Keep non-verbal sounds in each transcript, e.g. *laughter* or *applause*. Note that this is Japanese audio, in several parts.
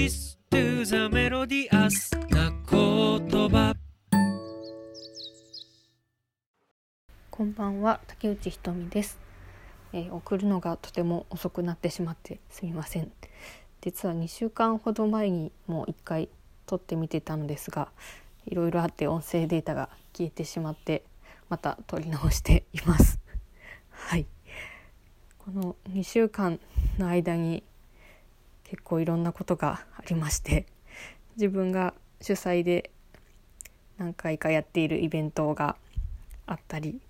Listen to the melodious な言葉。こんばんは竹内ひとみです、えー送るのがとても遅くなってしまってすみません。実は2週間ほど前にもう1回撮ってみてたのですがいろいろあって音声データが消えてしまってまた撮り直しています。はい。この2週間の間に結構いろんなことがありまして *laughs* 自分が主催で何回かやっているイベントがあったり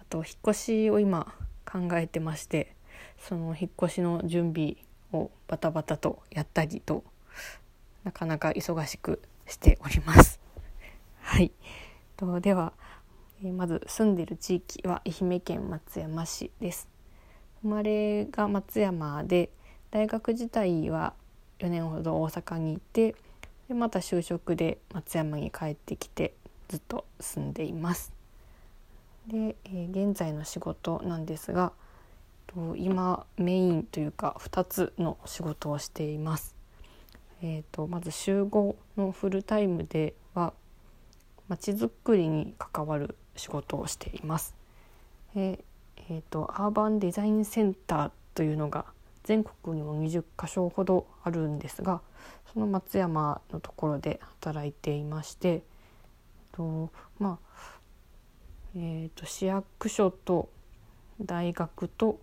あと引っ越しを今考えてましてその引っ越しの準備をバタバタとやったりとなかなか忙しくしております。*laughs* はい、とでは、えまず住んでいる地域は愛媛県松山市です。生まれが松山で大学時代は4年ほど大阪にいてでまた就職で松山に帰ってきてずっと住んでいます。で、え現在の仕事なんですが今メインというか2つの仕事をしています。えー、とまず週5のフルタイムではまちづくりに関わる仕事をしています。えーえーとアーバンデザインセンターというのが全国にも20か所ほどあるんですがその松山のところで働いていましてとまあえー、と市役所と大学と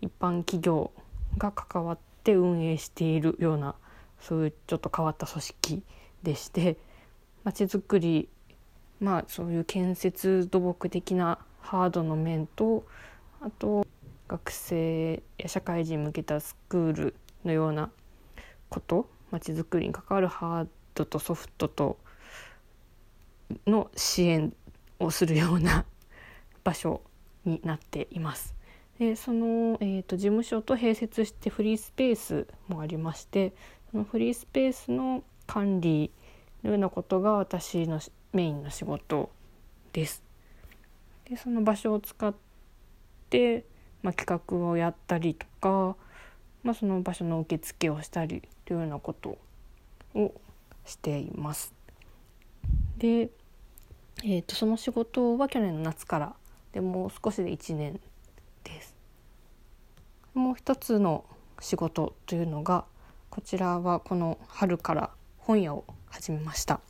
一般企業が関わって運営しているようなそういうちょっと変わった組織でしてまちづくりまあそういう建設土木的なハードの面とあと学生や社会人向けたスクールのようなことまちづくりに関わるハードとソフトとの支援をするような場所になっています。でその、えー、と事務所と併設してフリースペースもありましてそのフリースペースの管理のようなことが私のメインの仕事です。でその場所を使って、まあ、企画をやったりとか、まあ、その場所の受付をしたりというようなことをしています。でえー、とその仕事は去年の夏からでもう少しで1年です。もう一つの仕事というのがこちらはこの春から本屋を始めました。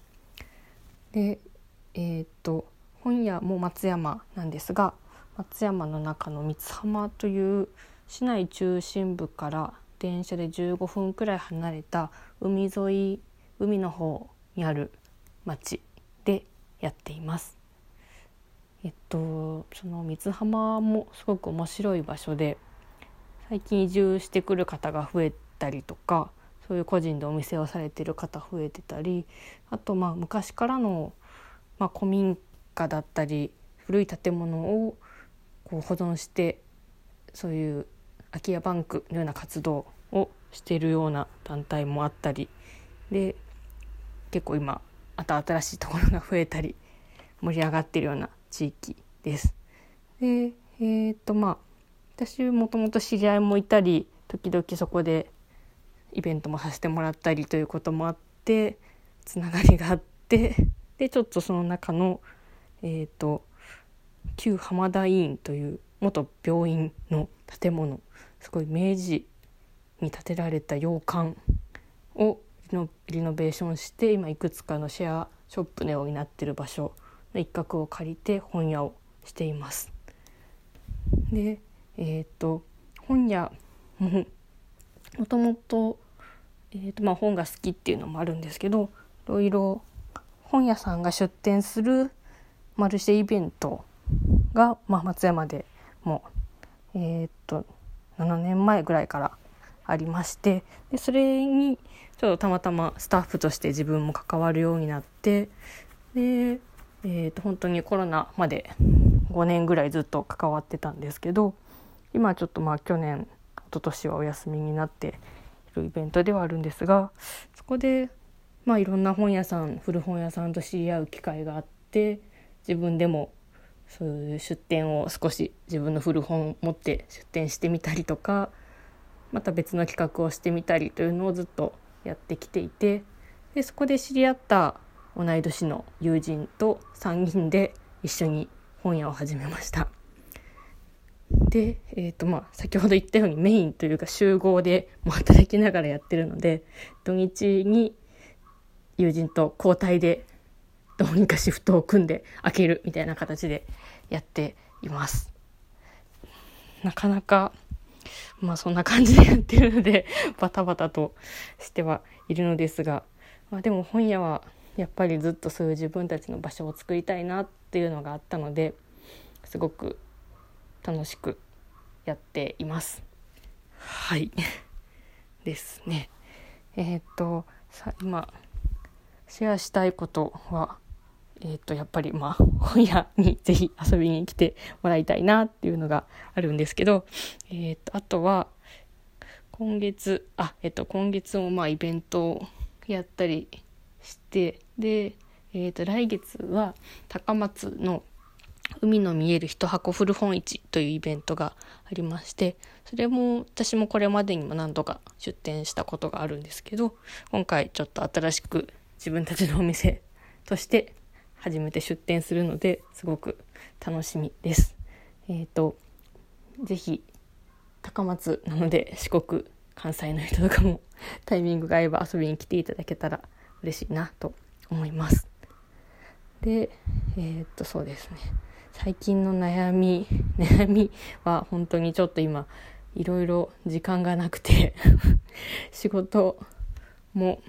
でえっ、と本屋も松山なんですが松山の中の三津浜という市内中心部から電車で15分くらい離れた海沿い海の方にある町でやっています。えっとその三津浜もすごく面白い場所で最近移住してくる方が増えたりとかそういう個人でお店をされてる方増えてたりあとまあ昔からの、まあ、古民家だったり古い建物をこう保存してそういう空き家バンクのような活動をしているような団体もあったりで結構今また新しいところが増えたり盛り上がってるような地域です。でえーっとまあ私もともと知り合いもいたり時々そこでイベントもさせてもらったりということもあってつながりがあってでちょっとその中のえーっと旧浜田医院という元病院の建物すごい明治に建てられた洋館をリノリノベーションして今いくつかのシェアショップのようになってる場所の一角を借りて本屋をしています。でえっ、と本屋ももともと,、えーとまあ、本が好きっていうのもあるんですけどいろいろ本屋さんが出店するマルシェイベントが、まあ、松山でも、えー、と7年前ぐらいからありましてでそれにちょっとたまたまスタッフとして自分も関わるようになってで、えー、と本当にコロナまで5年ぐらいずっと関わってたんですけど今ちょっとまあ去年一昨年はお休みになっているイベントではあるんですがそこでまあいろんな本屋さん古本屋さんと知り合う機会があって自分でもそういう出店を少し自分の古本を持って出店してみたりとかまた別の企画をしてみたりというのをずっとやってきていてでそこで知り合った同い年の友人と3人で一緒に本屋を始めました。で、えーとまあ、先ほど言ったようにメインというか集合でも働きながらやってるので土日に友人と交代でどうにかシフトを組んで開けるみたいな形でやっています。なかなかまあそんな感じでやってるので *laughs* バタバタとしてはいるのですが、まあ、でも本屋はやっぱりずっとそういう自分たちの場所を作りたいなっていうのがあったのですごく楽しくやっています。はい *laughs* ですね。えっ、ー、とさ今シェアしたいことはえっ、ー、とやっぱりまあ本屋にぜひ遊びに来てもらいたいなっていうのがあるんですけど、えっ、ー、とあとは今月あえっ、と今月もまあイベントをやったりしてで、えー、と来月は高松の海の見える一箱古本市というイベントがありましてそれも私もこれまでにも何度か出店したことがあるんですけど今回ちょっと新しく自分たちのお店として初めて出店するのですごく楽しみです。えっ、ー、とぜひ高松なので四国関西の人とかもタイミングが合えば遊びに来ていただけたら嬉しいなと思います。でえー、っとそうですね最近の悩み *laughs* 悩みは本当にちょっと今いろいろ時間がなくて *laughs* 仕事も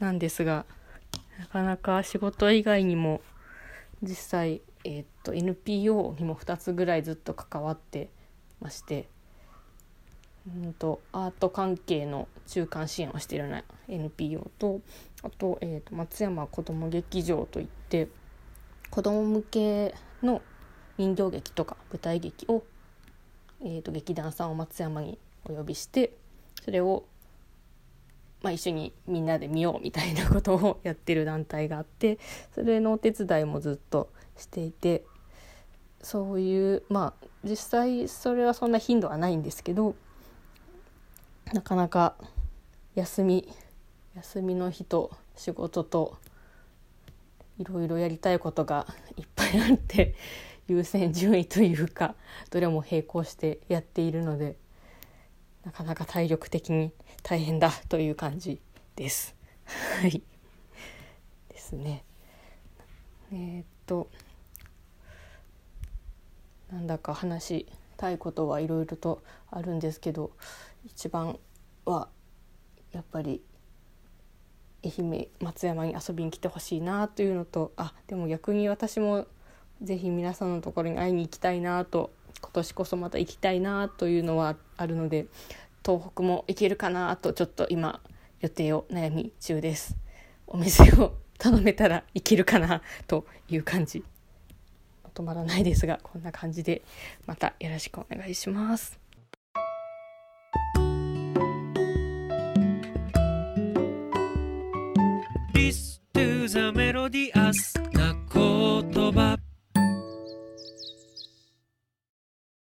なんですがなかなか仕事以外にも実際、えー、っと NPO にも2つぐらいずっと関わってましてうんとアート関係の中間支援をしているような NPO とあと,、えーと、松山子ども劇場といって子ども向けの人形劇とか舞台劇を、えーと、劇団さんを松山にお呼びしてそれを、まあ、一緒にみんなで見ようみたいなことをやってる団体があってそれのお手伝いもずっとしていてそういうまあ実際それはそんな頻度はないんですけどなかなか休み休みの日と仕事といろいろやりたいことがいっぱいあって優先順位というかどれも並行してやっているのでなかなか体力的に大変だという感じです。はいですね。えー、っとなんだか話したいことはいろいろとあるんですけど一番はやっぱり愛媛松山に遊びに来てほしいなというのとあでも逆に私も是非皆さんのところに会いに行きたいなと今年こそまた行きたいなというのはあるので東北も行けるかなとちょっと今予定を悩み中です。お店を頼めたらいけるかなという感じ止まらないですがこんな感じでまたよろしくお願いします。